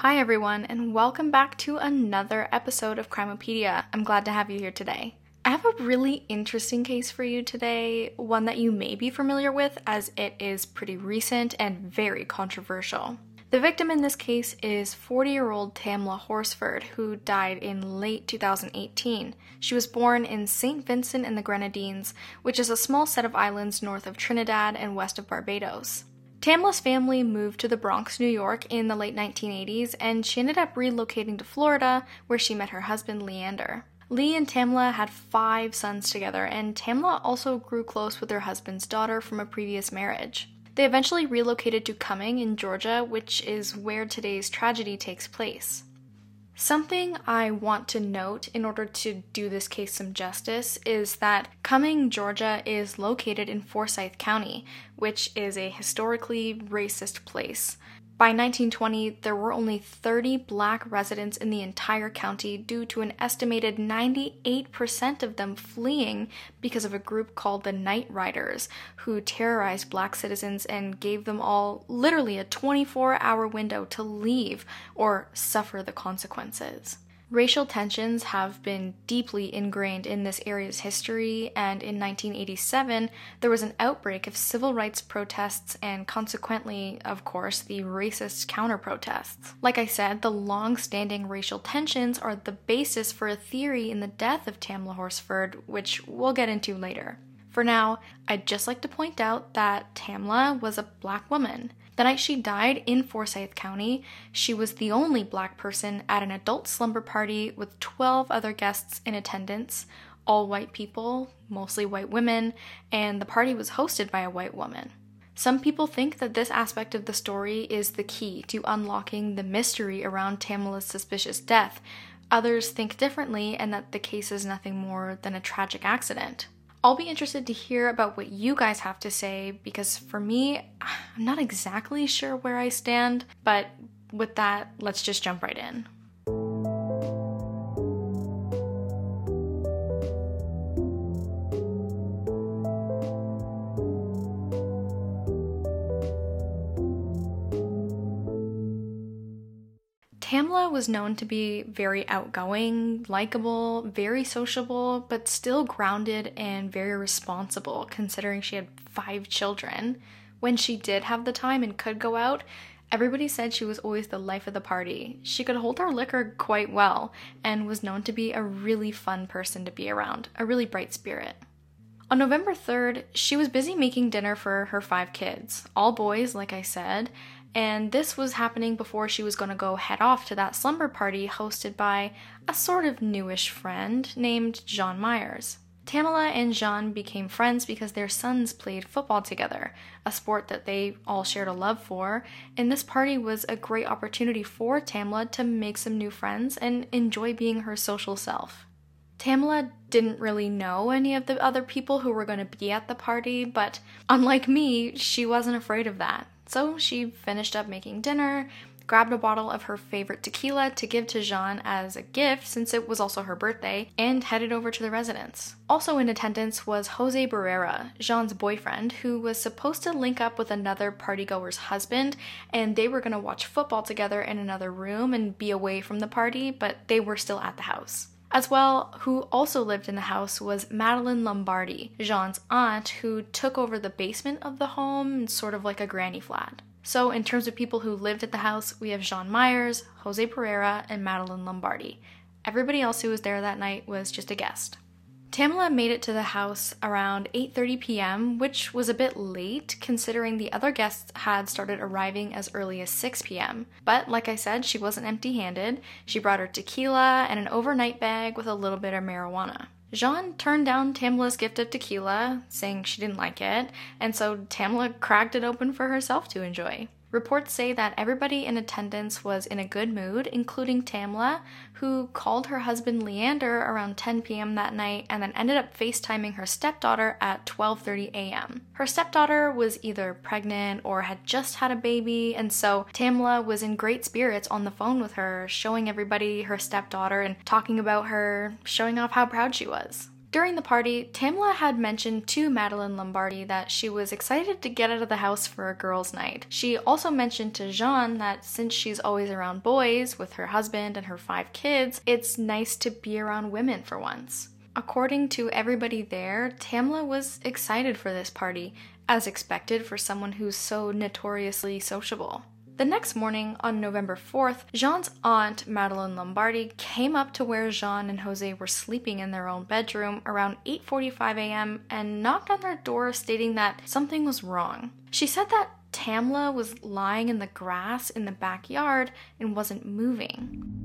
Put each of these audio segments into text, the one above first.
Hi, everyone, and welcome back to another episode of Crimopedia. I'm glad to have you here today. I have a really interesting case for you today, one that you may be familiar with as it is pretty recent and very controversial. The victim in this case is 40 year old Tamla Horsford, who died in late 2018. She was born in St. Vincent and the Grenadines, which is a small set of islands north of Trinidad and west of Barbados. Tamla's family moved to the Bronx, New York in the late 1980s, and she ended up relocating to Florida, where she met her husband Leander. Lee and Tamla had five sons together, and Tamla also grew close with her husband's daughter from a previous marriage. They eventually relocated to Cumming in Georgia, which is where today's tragedy takes place. Something I want to note in order to do this case some justice is that Cumming, Georgia is located in Forsyth County, which is a historically racist place. By 1920, there were only 30 black residents in the entire county due to an estimated 98% of them fleeing because of a group called the Night Riders, who terrorized black citizens and gave them all literally a 24 hour window to leave or suffer the consequences. Racial tensions have been deeply ingrained in this area's history, and in 1987, there was an outbreak of civil rights protests and, consequently, of course, the racist counter protests. Like I said, the long standing racial tensions are the basis for a theory in the death of Tamla Horsford, which we'll get into later. For now, I'd just like to point out that Tamla was a black woman. The night she died in Forsyth County, she was the only black person at an adult slumber party with 12 other guests in attendance, all white people, mostly white women, and the party was hosted by a white woman. Some people think that this aspect of the story is the key to unlocking the mystery around Tamla's suspicious death. Others think differently and that the case is nothing more than a tragic accident. I'll be interested to hear about what you guys have to say because for me, I'm not exactly sure where I stand, but with that, let's just jump right in. Was known to be very outgoing, likable, very sociable, but still grounded and very responsible considering she had five children. When she did have the time and could go out, everybody said she was always the life of the party. She could hold her liquor quite well and was known to be a really fun person to be around, a really bright spirit. On November 3rd, she was busy making dinner for her five kids, all boys, like I said, and this was happening before she was going to go head off to that slumber party hosted by a sort of newish friend named Jean Myers. Tamla and Jean became friends because their sons played football together, a sport that they all shared a love for, and this party was a great opportunity for Tamla to make some new friends and enjoy being her social self. Tamla didn't really know any of the other people who were going to be at the party, but unlike me, she wasn't afraid of that. So she finished up making dinner, grabbed a bottle of her favorite tequila to give to Jean as a gift since it was also her birthday, and headed over to the residence. Also in attendance was Jose Barrera, Jean's boyfriend, who was supposed to link up with another partygoer's husband, and they were to watch football together in another room and be away from the party, but they were still at the house. As well, who also lived in the house was Madeline Lombardi, Jean's aunt, who took over the basement of the home, sort of like a granny flat. So, in terms of people who lived at the house, we have Jean Myers, Jose Barrera, and Madeline Lombardi. Everybody else who was there that night was just a guest. Tamla made it to the house around 8:30 p.m., which was a bit late considering the other guests had started arriving as early as 6 p.m. But like I said, she wasn't empty-handed. She brought her tequila and an overnight bag with a little bit of marijuana. Jean turned down Tamla's gift of tequila, saying she didn't like it, and so Tamla cracked it open for herself to enjoy. Reports say that everybody in attendance was in a good mood, including Tamla, who called her husband Leander around 10 p.m. that night and then ended up FaceTiming her stepdaughter at 12:30 a.m. Her stepdaughter was either pregnant or had just had a baby, and so Tamla was in great spirits on the phone with her, showing everybody her stepdaughter and talking about her, showing off how proud she was. During the party, Tamla had mentioned to Madeline Lombardi that she was excited to get out of the house for a girls' night. She also mentioned to Jean that since she's always around boys with her husband and her five kids, it's nice to be around women for once. According to everybody there, Tamla was excited for this party, as expected for someone who's so notoriously sociable. The next morning, on November 4th, Jean's aunt, Madeline Lombardi, came up to where Jean and Jose were sleeping in their own bedroom around 8:45 a.m. and knocked on their door stating that something was wrong. She said that Tamla was lying in the grass in the backyard and wasn't moving.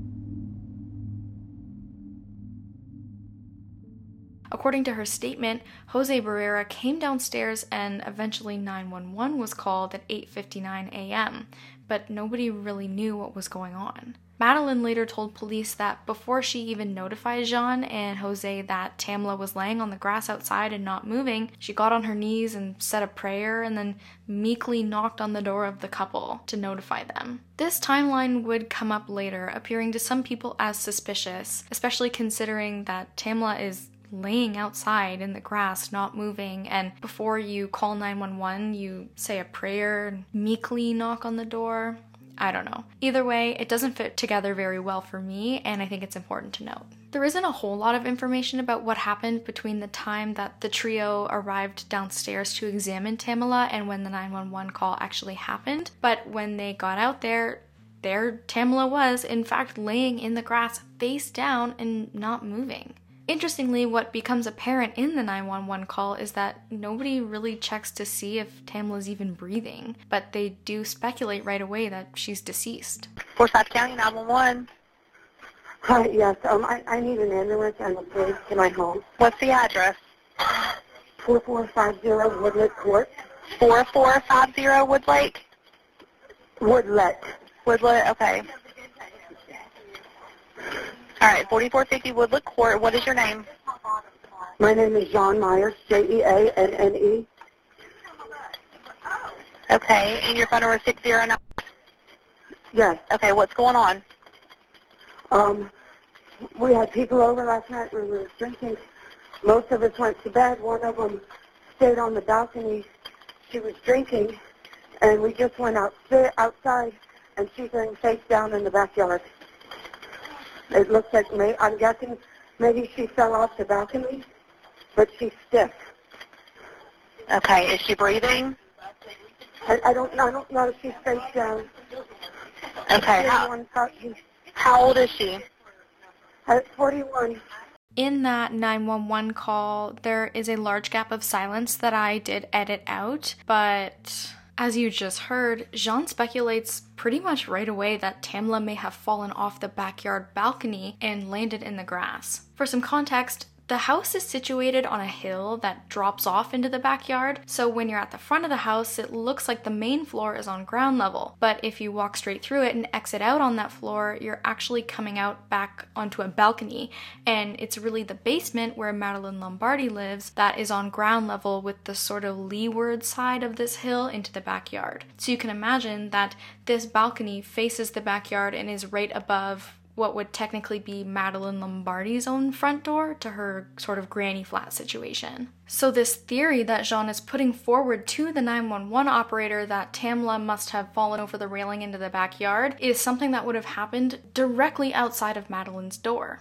According to her statement, Jose Barrera came downstairs and eventually 911 was called at 8:59 a.m., but nobody really knew what was going on. Madeline later told police that before she even notified Jean and Jose that Tamla was laying on the grass outside and not moving, she got on her knees and said a prayer and then meekly knocked on the door of the couple to notify them. This timeline would come up later, appearing to some people as suspicious, especially considering that Tamla is laying outside in the grass, not moving, and before you call 911, you say a prayer, meekly knock on the door. I don't know. Either way, it doesn't fit together very well for me, and I think it's important to note. There isn't a whole lot of information about what happened between the time that the trio arrived downstairs to examine Tamla and when the 911 call actually happened, but when they got out there, there Tamla was, in fact, laying in the grass face down and not moving. Interestingly, what becomes apparent in the 911 call is that nobody really checks to see if Tamla's even breathing, but they do speculate right away that she's deceased. Forsyth County 911. Hi, yes, um, I, I need an ambulance and a police to my home. What's the address? 4450 Woodlet Court. 4450 Woodlake? Woodlet. Woodlet, okay. All right, 4450 Woodland Court. What is your name? My name is Jean Myers, J-E-A-N-N-E. Okay, and your phone number is 609? Yes. Okay, what's going on? Um, we had people over last night. When we were drinking. Most of us went to bed. One of them stayed on the balcony. She was drinking, and we just went out, outside, and she's laying face down in the backyard. It looks like may I'm guessing maybe she fell off the balcony, but she's stiff. Okay, is she breathing? I, I don't I don't know if she's face down. Okay. How, how old is she? At 41. In that 911 call, there is a large gap of silence that I did edit out, but as you just heard, Jean speculates pretty much right away that Tamla may have fallen off the backyard balcony and landed in the grass. For some context, the house is situated on a hill that drops off into the backyard, so when you're at the front of the house, it looks like the main floor is on ground level. But if you walk straight through it and exit out on that floor, you're actually coming out back onto a balcony, and it's really the basement where Madeline Lombardi lives that is on ground level with the sort of leeward side of this hill into the backyard. So you can imagine that this balcony faces the backyard and is right above what would technically be Madeline Lombardi's own front door to her sort of granny flat situation. So, this theory that Jean is putting forward to the 911 operator that Tamla must have fallen over the railing into the backyard is something that would have happened directly outside of Madeline's door.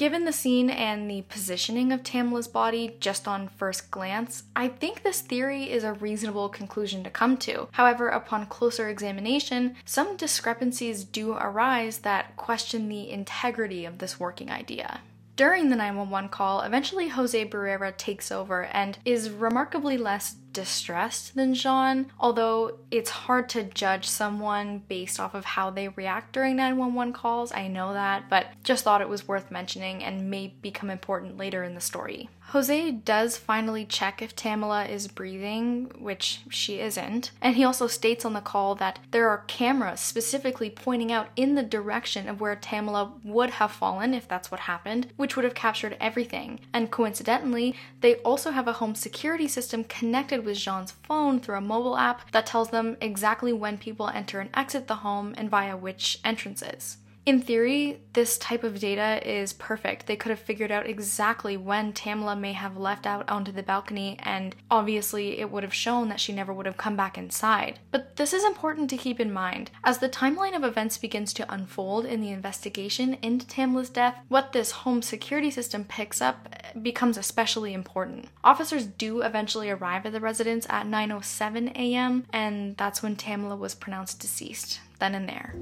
Given the scene and the positioning of Tamla's body just on first glance, I think this theory is a reasonable conclusion to come to. However, upon closer examination, some discrepancies do arise that question the integrity of this working idea. During the 911 call, eventually Jose Barrera takes over and is remarkably less distressed than Jean, although it's hard to judge someone based off of how they react during 911 calls. I know that, but just thought it was worth mentioning and may become important later in the story. Jose does finally check if Tamla is breathing, which she isn't, and he also states on the call that there are cameras specifically pointing out in the direction of where Tamla would have fallen if that's what happened, which would have captured everything. And coincidentally, they also have a home security system connected connected with Jean's phone through a mobile app that tells them exactly when people enter and exit the home and via which entrances. In theory, this type of data is perfect. They could have figured out exactly when Tamla may have left out onto the balcony, and obviously it would have shown that she never would have come back inside. But this is important to keep in mind. As the timeline of events begins to unfold in the investigation into Tamla's death, what this home security system picks up becomes especially important. Officers do eventually arrive at the residence at 9:07 a.m., and that's when Tamla was pronounced deceased, then and there.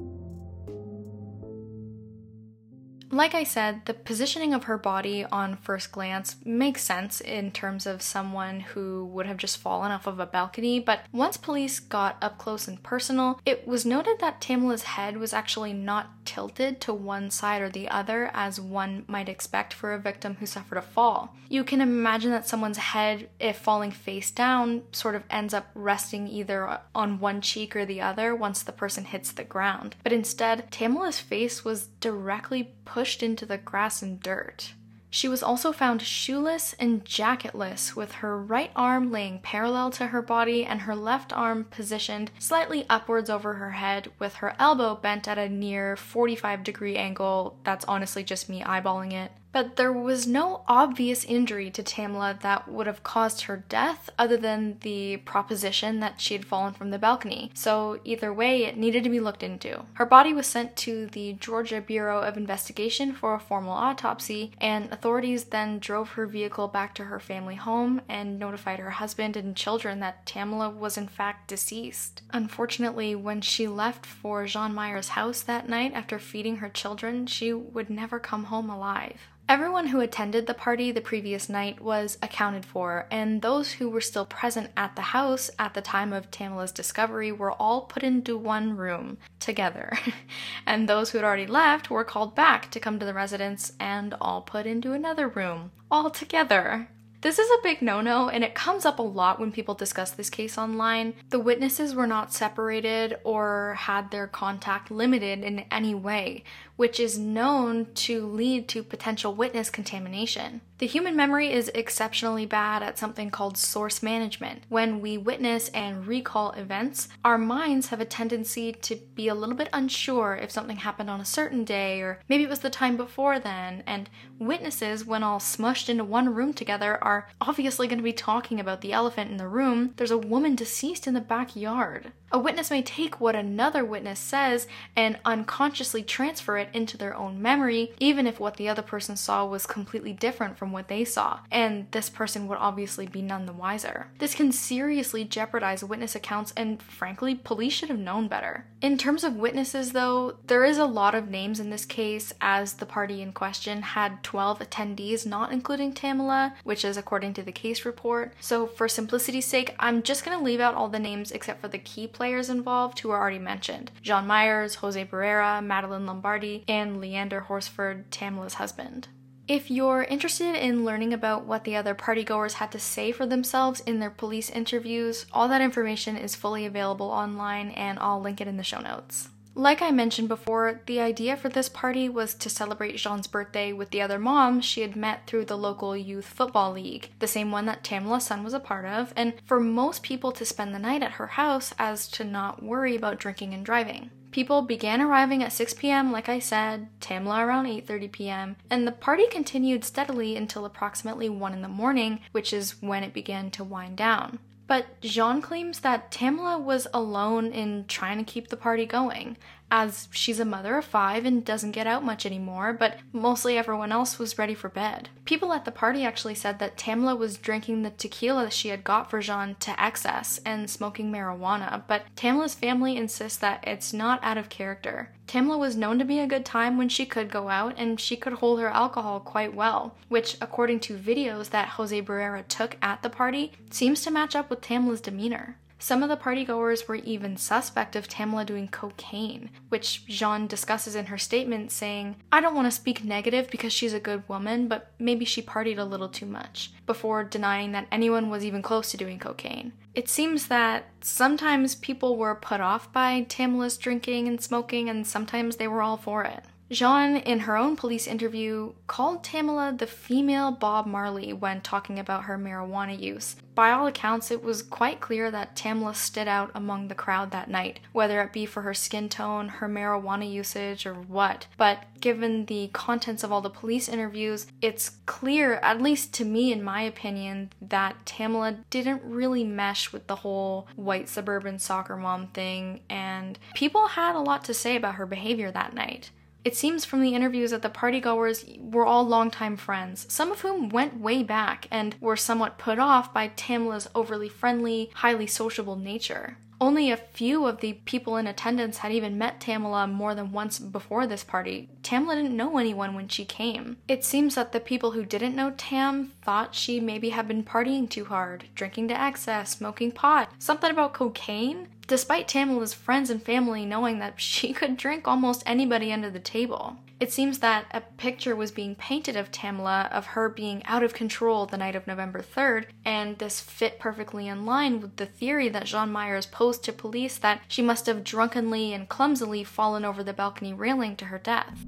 Like I said, the positioning of her body on first glance makes sense in terms of someone who would have just fallen off of a balcony, but once police got up close and personal, it was noted that Tamla's head was actually not tilted to one side or the other as one might expect for a victim who suffered a fall. You can imagine that someone's head, if falling face down, sort of ends up resting either on one cheek or the other once the person hits the ground. But instead, Tamla's face was directly pushed into the grass and dirt. She was also found shoeless and jacketless, with her right arm laying parallel to her body and her left arm positioned slightly upwards over her head, with her elbow bent at a near 45 degree angle. That's honestly just me eyeballing it. But there was no obvious injury to Tamla that would have caused her death other than the proposition that she had fallen from the balcony. So, either way, it needed to be looked into. Her body was sent to the Georgia Bureau of Investigation for a formal autopsy, and authorities then drove her vehicle back to her family home and notified her husband and children that Tamla was in fact deceased. Unfortunately, when she left for Jean Myers' house that night after feeding her children, she would never come home alive. Everyone who attended the party the previous night was accounted for, and those who were still present at the house at the time of Tamla's discovery were all put into one room together. and those who had already left were called back to come to the residence and all put into another room, all together. This is a big no no, and it comes up a lot when people discuss this case online. The witnesses were not separated or had their contact limited in any way, which is known to lead to potential witness contamination. The human memory is exceptionally bad at something called source management. When we witness and recall events, our minds have a tendency to be a little bit unsure if something happened on a certain day or maybe it was the time before then, and witnesses, when all smushed into one room together, are obviously going to be talking about the elephant in the room. There's a woman deceased in the backyard. A witness may take what another witness says and unconsciously transfer it into their own memory, even if what the other person saw was completely different from what they saw, and this person would obviously be none the wiser. This can seriously jeopardize witness accounts, and frankly, police should have known better. In terms of witnesses, though, there is a lot of names in this case, as the party in question had 12 attendees, not including Tamla, which is according to the case report. So, for simplicity's sake, I'm just gonna leave out all the names except for the key players involved who are already mentioned Jean Myers, Jose Barrera, Madeline Lombardi, and Leander Horsford, Tamla's husband. If you're interested in learning about what the other partygoers had to say for themselves in their police interviews, all that information is fully available online and I'll link it in the show notes. Like I mentioned before, the idea for this party was to celebrate Jean's birthday with the other moms she had met through the local youth football league, the same one that Tamla's son was a part of, and for most people to spend the night at her house as to not worry about drinking and driving. People began arriving at 6 p.m., like I said, Tamla around 8:30 p.m., and the party continued steadily until approximately 1 in the morning, which is when it began to wind down. But Jean claims that Tamla was alone in trying to keep the party going, as she's a mother of five and doesn't get out much anymore, but mostly everyone else was ready for bed. People at the party actually said that Tamla was drinking the tequila she had got for Jean to excess and smoking marijuana, but Tamla's family insists that it's not out of character. Tamla was known to be a good time when she could go out and she could hold her alcohol quite well, which, according to videos that Jose Barrera took at the party, seems to match up with Tamla's demeanor. Some of the partygoers were even suspect of Tamla doing cocaine, which Jean discusses in her statement, saying, I don't want to speak negative because she's a good woman, but maybe she partied a little too much, before denying that anyone was even close to doing cocaine. It seems that sometimes people were put off by Tamla's drinking and smoking, and sometimes they were all for it. Jean, in her own police interview, called Tamla the female Bob Marley when talking about her marijuana use. By all accounts, it was quite clear that Tamla stood out among the crowd that night, whether it be for her skin tone, her marijuana usage, or what. But given the contents of all the police interviews, it's clear, at least to me in my opinion, that Tamla didn't really mesh with the whole white suburban soccer mom thing, and people had a lot to say about her behavior that night. It seems from the interviews that the partygoers were all longtime friends, some of whom went way back and were somewhat put off by Tamla's overly friendly, highly sociable nature. Only a few of the people in attendance had even met Tamla more than once before this party. Tamla didn't know anyone when she came. It seems that the people who didn't know Tam thought she maybe had been partying too hard, drinking to excess, smoking pot, something about cocaine despite Tamla's friends and family knowing that she could drink almost anybody under the table. It seems that a picture was being painted of Tamla of her being out of control the night of November 3rd, and this fit perfectly in line with the theory that Jean Myers posed to police that she must have drunkenly and clumsily fallen over the balcony railing to her death.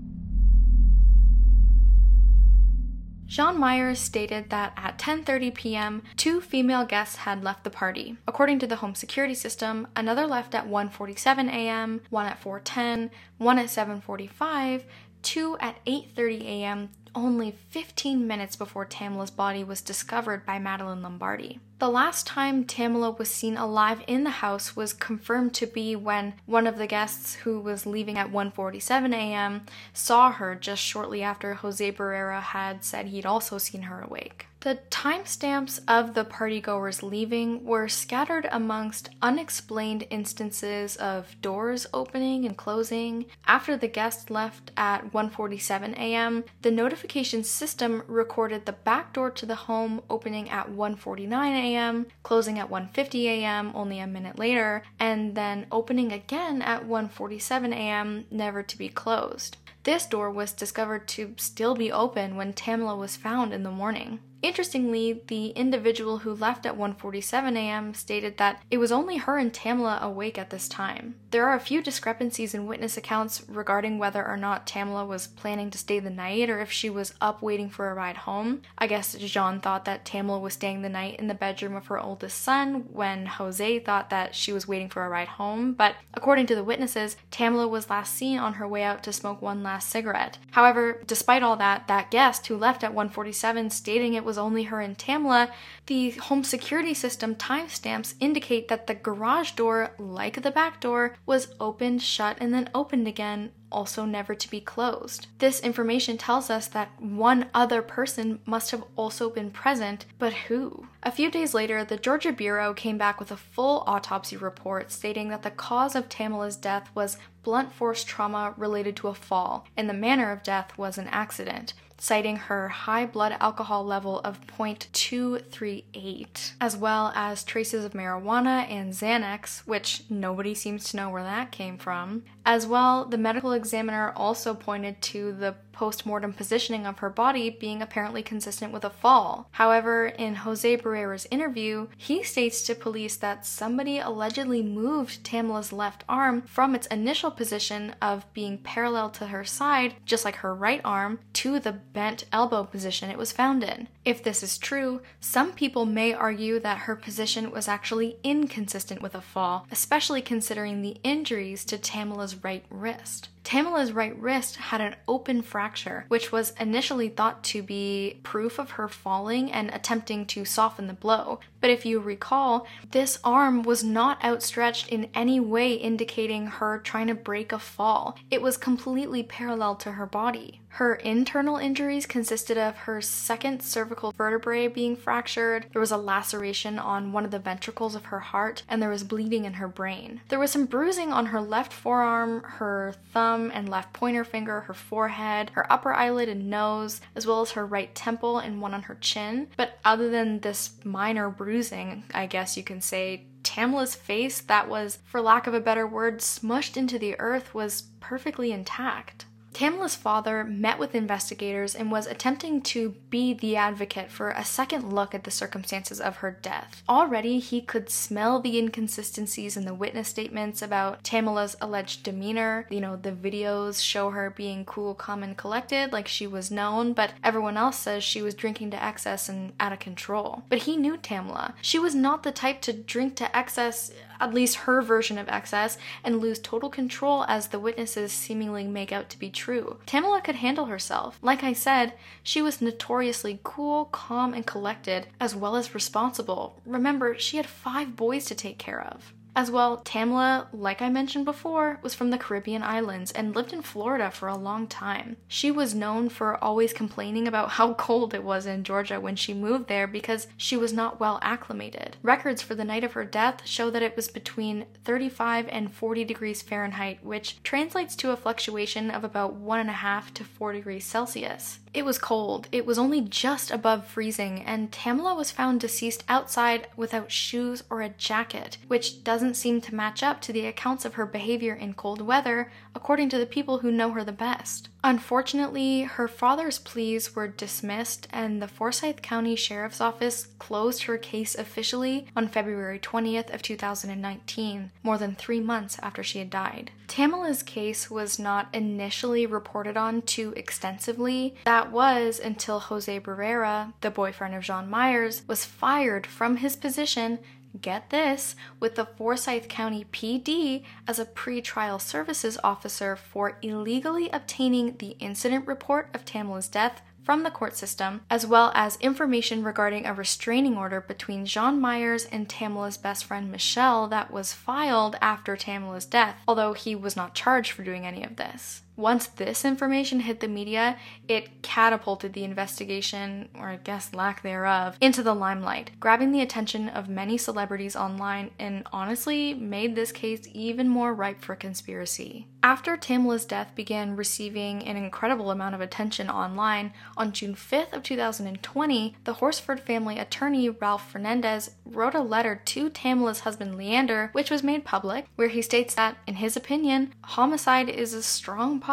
Jean Myers stated that at 10:30 p.m., two female guests had left the party. According to the home security system, another left at 1:47 a.m., one at 4:10, one at 7:45, two at 8:30 a.m., only 15 minutes before Tamla's body was discovered by Madeline Lombardi. The last time Tamla was seen alive in the house was confirmed to be when one of the guests who was leaving at 1:47 a.m. saw her just shortly after Jose Barrera had said he'd also seen her awake. The timestamps of the partygoers leaving were scattered amongst unexplained instances of doors opening and closing. After the guests left at 1:47 a.m., the notification system recorded the back door to the home opening at 1:49 a.m., closing at 1:50 a.m. only a minute later, and then opening again at 1:47 a.m., never to be closed. This door was discovered to still be open when Tamla was found in the morning. Interestingly, the individual who left at 1:47 a.m. stated that it was only her and Tamla awake at this time. There are a few discrepancies in witness accounts regarding whether or not Tamla was planning to stay the night or if she was up waiting for a ride home. I guess Jean thought that Tamla was staying the night in the bedroom of her oldest son when Jose thought that she was waiting for a ride home, but according to the witnesses, Tamla was last seen on her way out to smoke one last cigarette. However, despite all that, that guest who left at 1:47 stating it was was only her and Tamla, the home security system timestamps indicate that the garage door, like the back door, was opened, shut, and then opened again also never to be closed. This information tells us that one other person must have also been present, but who? A few days later, the Georgia Bureau came back with a full autopsy report stating that the cause of Tamla's death was blunt force trauma related to a fall, and the manner of death was an accident citing her high blood alcohol level of 0.238, as well as traces of marijuana and Xanax, which nobody seems to know where that came from. As well, the medical examiner also pointed to the post mortem positioning of her body being apparently consistent with a fall. However, in Jose Barrera's interview, he states to police that somebody allegedly moved Tamla's left arm from its initial position of being parallel to her side, just like her right arm, to the bent elbow position it was found in. If this is true, some people may argue that her position was actually inconsistent with a fall, especially considering the injuries to Tamla's right wrist. Tamla's right wrist had an open fracture, which was initially thought to be proof of her falling and attempting to soften the blow. But if you recall, this arm was not outstretched in any way indicating her trying to break a fall. It was completely parallel to her body. Her internal injuries consisted of her second cervical vertebrae being fractured, there was a laceration on one of the ventricles of her heart, and there was bleeding in her brain. There was some bruising on her left forearm, her thumb and left pointer finger, her forehead, her upper eyelid and nose, as well as her right temple and one on her chin. But other than this minor bruising, I guess you can say, Tamla's face, that was, for lack of a better word, smushed into the earth, was perfectly intact. Tamla's father met with investigators and was attempting to be the advocate for a second look at the circumstances of her death. Already, he could smell the inconsistencies in the witness statements about Tamla's alleged demeanor. You know, the videos show her being cool, calm, and collected, like she was known, but everyone else says she was drinking to excess and out of control. But he knew Tamla. She was not the type to drink to excess at least her version of excess, and lose total control as the witnesses seemingly make out to be true. Tamla could handle herself. Like I said, she was notoriously cool, calm, and collected, as well as responsible. Remember, she had five boys to take care of. As well, Tamla, like I mentioned before, was from the Caribbean islands and lived in Florida for a long time. She was known for always complaining about how cold it was in Georgia when she moved there because she was not well acclimated. Records for the night of her death show that it was between 35 and 40 degrees Fahrenheit, which translates to a fluctuation of about 1.5 to 4 degrees Celsius. It was cold. It was only just above freezing, and Tamla was found deceased outside without shoes or a jacket, which doesn't seem to match up to the accounts of her behavior in cold weather, according to the people who know her the best. Unfortunately, her father's pleas were dismissed, and the Forsyth County Sheriff's Office closed her case officially on February 20th of 2019, more than three months after she had died. Tamla's case was not initially reported on too extensively. That was until Jose Barrera, the boyfriend of Jean Myers, was fired from his position get this, with the Forsyth County PD as a pretrial services officer for illegally obtaining the incident report of Tamla's death from the court system, as well as information regarding a restraining order between Jean Myers and Tamla's best friend Michelle that was filed after Tamla's death, although he was not charged for doing any of this. Once this information hit the media, it catapulted the investigation, or I guess lack thereof, into the limelight, grabbing the attention of many celebrities online and honestly made this case even more ripe for conspiracy. After Tamla's death began receiving an incredible amount of attention online, on June 5th of 2020, the Horsford family attorney Ralph Fernandez wrote a letter to Tamla's husband Leander, which was made public, where he states that, in his opinion, homicide is a strong possibility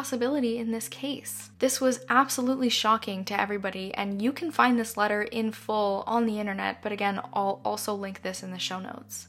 in this case. This was absolutely shocking to everybody, and you can find this letter in full on the internet, but again, I'll also link this in the show notes.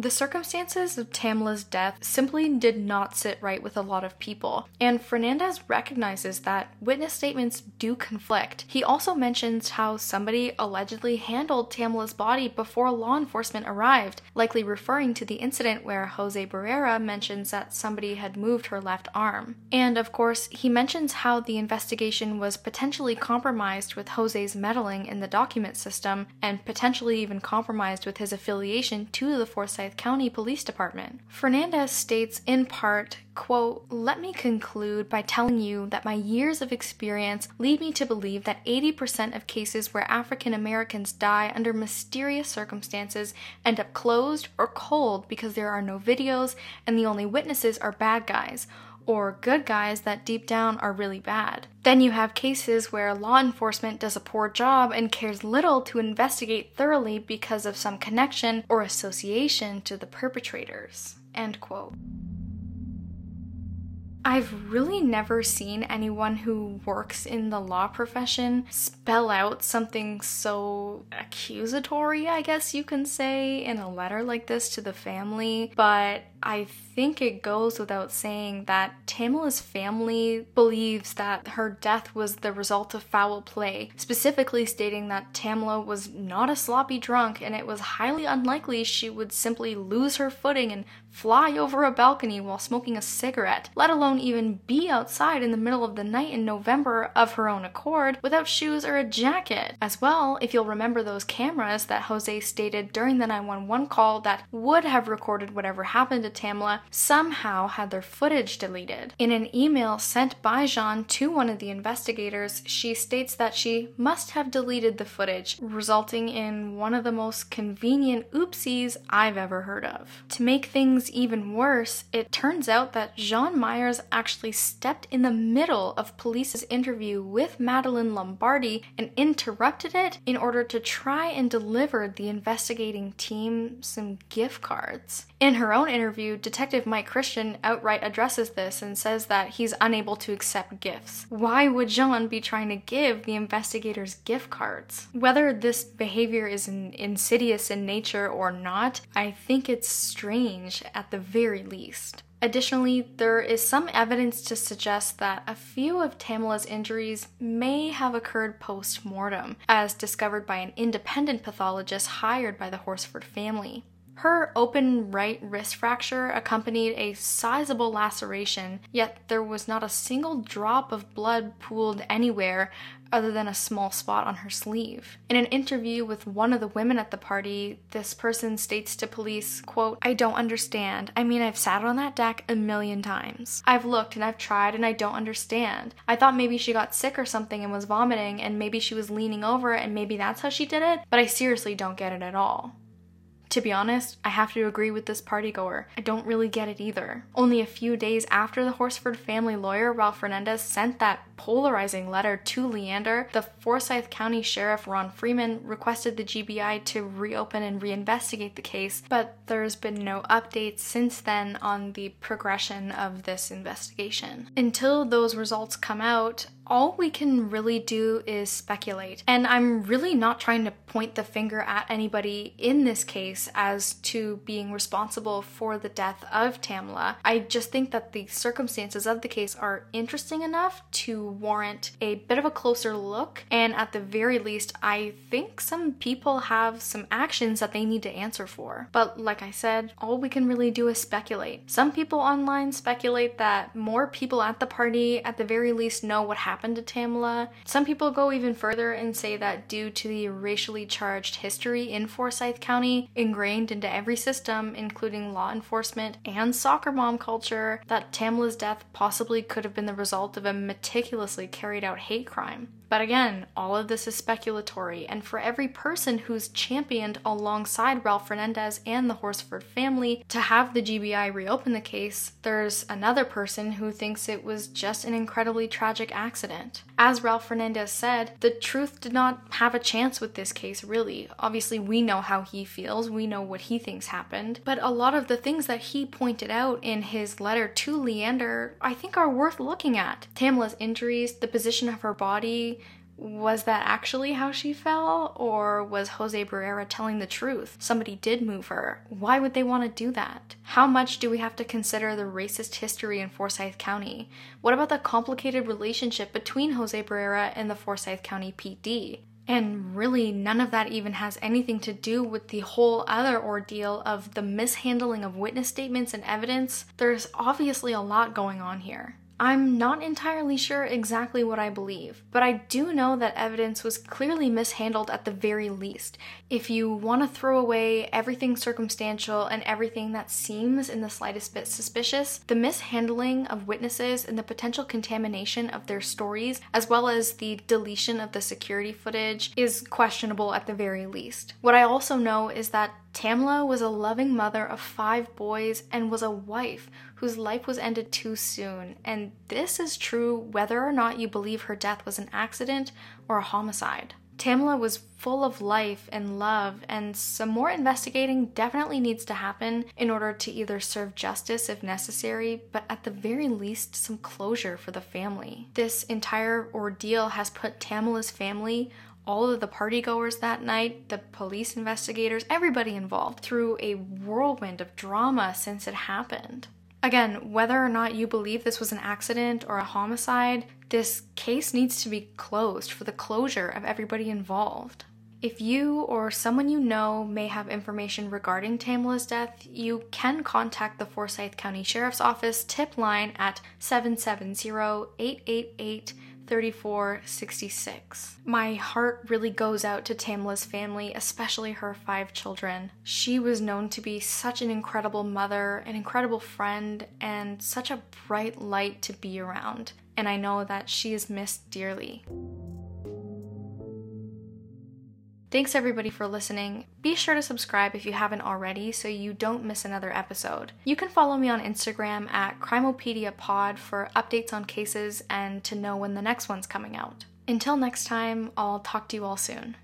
The circumstances of Tamla's death simply did not sit right with a lot of people, and Fernandez recognizes that witness statements do conflict. He also mentions how somebody allegedly handled Tamla's body before law enforcement arrived, likely referring to the incident where Jose Barrera mentions that somebody had moved her left arm. And of course, he mentions how the investigation was potentially compromised with Jose's meddling in the document system and potentially even compromised with his affiliation to the Forsyth Forsyth County Police Department. Fernandez states in part, quote, "Let me conclude by telling you that my years of experience lead me to believe that 80% of cases where African Americans die under mysterious circumstances end up closed or cold because there are no videos and the only witnesses are bad guys." Or good guys that deep down are really bad. Then you have cases where law enforcement does a poor job and cares little to investigate thoroughly because of some connection or association to the perpetrators. End quote. I've really never seen anyone who works in the law profession spell out something so accusatory, I guess you can say, in a letter like this to the family. But I think it goes without saying that Tamla's family believes that her death was the result of foul play, specifically stating that Tamla was not a sloppy drunk and it was highly unlikely she would simply lose her footing and fly over a balcony while smoking a cigarette, let alone even be outside in the middle of the night in November of her own accord without shoes or a jacket. As well, if you'll remember those cameras that Jose stated during the 911 call that would have recorded whatever happened to Tamla somehow had their footage deleted. In an email sent by Jean to one of the investigators, she states that she must have deleted the footage, resulting in one of the most convenient oopsies I've ever heard of. To make things even worse, it turns out that Jean Myers actually stepped in the middle of police's interview with Madeline Lombardi and interrupted it in order to try and deliver the investigating team some gift cards. In her own interview, Detective Mike Christian outright addresses this and says that he's unable to accept gifts. Why would Jean be trying to give the investigators gift cards? Whether this behavior is insidious in nature or not, I think it's strange at the very least. Additionally, there is some evidence to suggest that a few of Tamla's injuries may have occurred post mortem, as discovered by an independent pathologist hired by the Horsford family. Her open right wrist fracture accompanied a sizable laceration, yet there was not a single drop of blood pooled anywhere other than a small spot on her sleeve. In an interview with one of the women at the party, this person states to police, quote, I don't understand. I mean, I've sat on that deck a million times. I've looked and I've tried and I don't understand. I thought maybe she got sick or something and was vomiting and maybe she was leaning over and maybe that's how she did it, but I seriously don't get it at all. To be honest, I have to agree with this partygoer. I don't really get it either. Only a few days after the Horsford family lawyer, Ralph Fernandez, sent that polarizing letter to Leander, the Forsyth County Sheriff Ron Freeman requested the GBI to reopen and reinvestigate the case, but there's been no updates since then on the progression of this investigation. Until those results come out, all we can really do is speculate. And I'm really not trying to point the finger at anybody in this case as to being responsible for the death of Tamla. I just think that the circumstances of the case are interesting enough to warrant a bit of a closer look. And at the very least, I think some people have some actions that they need to answer for. But like I said, all we can really do is speculate. Some people online speculate that more people at the party, at the very least, know what happened happened to Tamla. Some people go even further and say that due to the racially charged history in Forsyth County, ingrained into every system, including law enforcement and soccer mom culture, that Tamla's death possibly could have been the result of a meticulously carried out hate crime. But again, all of this is speculatory, and for every person who's championed alongside Ralph Fernandez and the Horsford family to have the GBI reopen the case, there's another person who thinks it was just an incredibly tragic accident. As Ralph Fernandez said, the truth did not have a chance with this case, really. Obviously, we know how he feels, we know what he thinks happened, but a lot of the things that he pointed out in his letter to Leander, I think are worth looking at. Tamla's injuries, the position of her body, was that actually how she fell? Or was Jose Barrera telling the truth? Somebody did move her. Why would they want to do that? How much do we have to consider the racist history in Forsyth County? What about the complicated relationship between Jose Barrera and the Forsyth County PD? And really, none of that even has anything to do with the whole other ordeal of the mishandling of witness statements and evidence. There's obviously a lot going on here. I'm not entirely sure exactly what I believe, but I do know that evidence was clearly mishandled at the very least. If you want to throw away everything circumstantial and everything that seems in the slightest bit suspicious, the mishandling of witnesses and the potential contamination of their stories, as well as the deletion of the security footage, is questionable at the very least. What I also know is that Tamla was a loving mother of five boys and was a wife whose life was ended too soon, and this is true whether or not you believe her death was an accident or a homicide. Tamla was full of life and love, and some more investigating definitely needs to happen in order to either serve justice if necessary, but at the very least, some closure for the family. This entire ordeal has put Tamla's family all of the partygoers that night, the police investigators, everybody involved through a whirlwind of drama since it happened. Again, whether or not you believe this was an accident or a homicide, this case needs to be closed for the closure of everybody involved. If you or someone you know may have information regarding Tamla's death, you can contact the Forsyth County Sheriff's Office tip line at 770 888 3466. My heart really goes out to Tamla's family, especially her five children. She was known to be such an incredible mother, an incredible friend, and such a bright light to be around. And I know that she is missed dearly. Thanks everybody for listening. Be sure to subscribe if you haven't already so you don't miss another episode. You can follow me on Instagram at Crimopedia Pod for updates on cases and to know when the next one's coming out. Until next time, I'll talk to you all soon.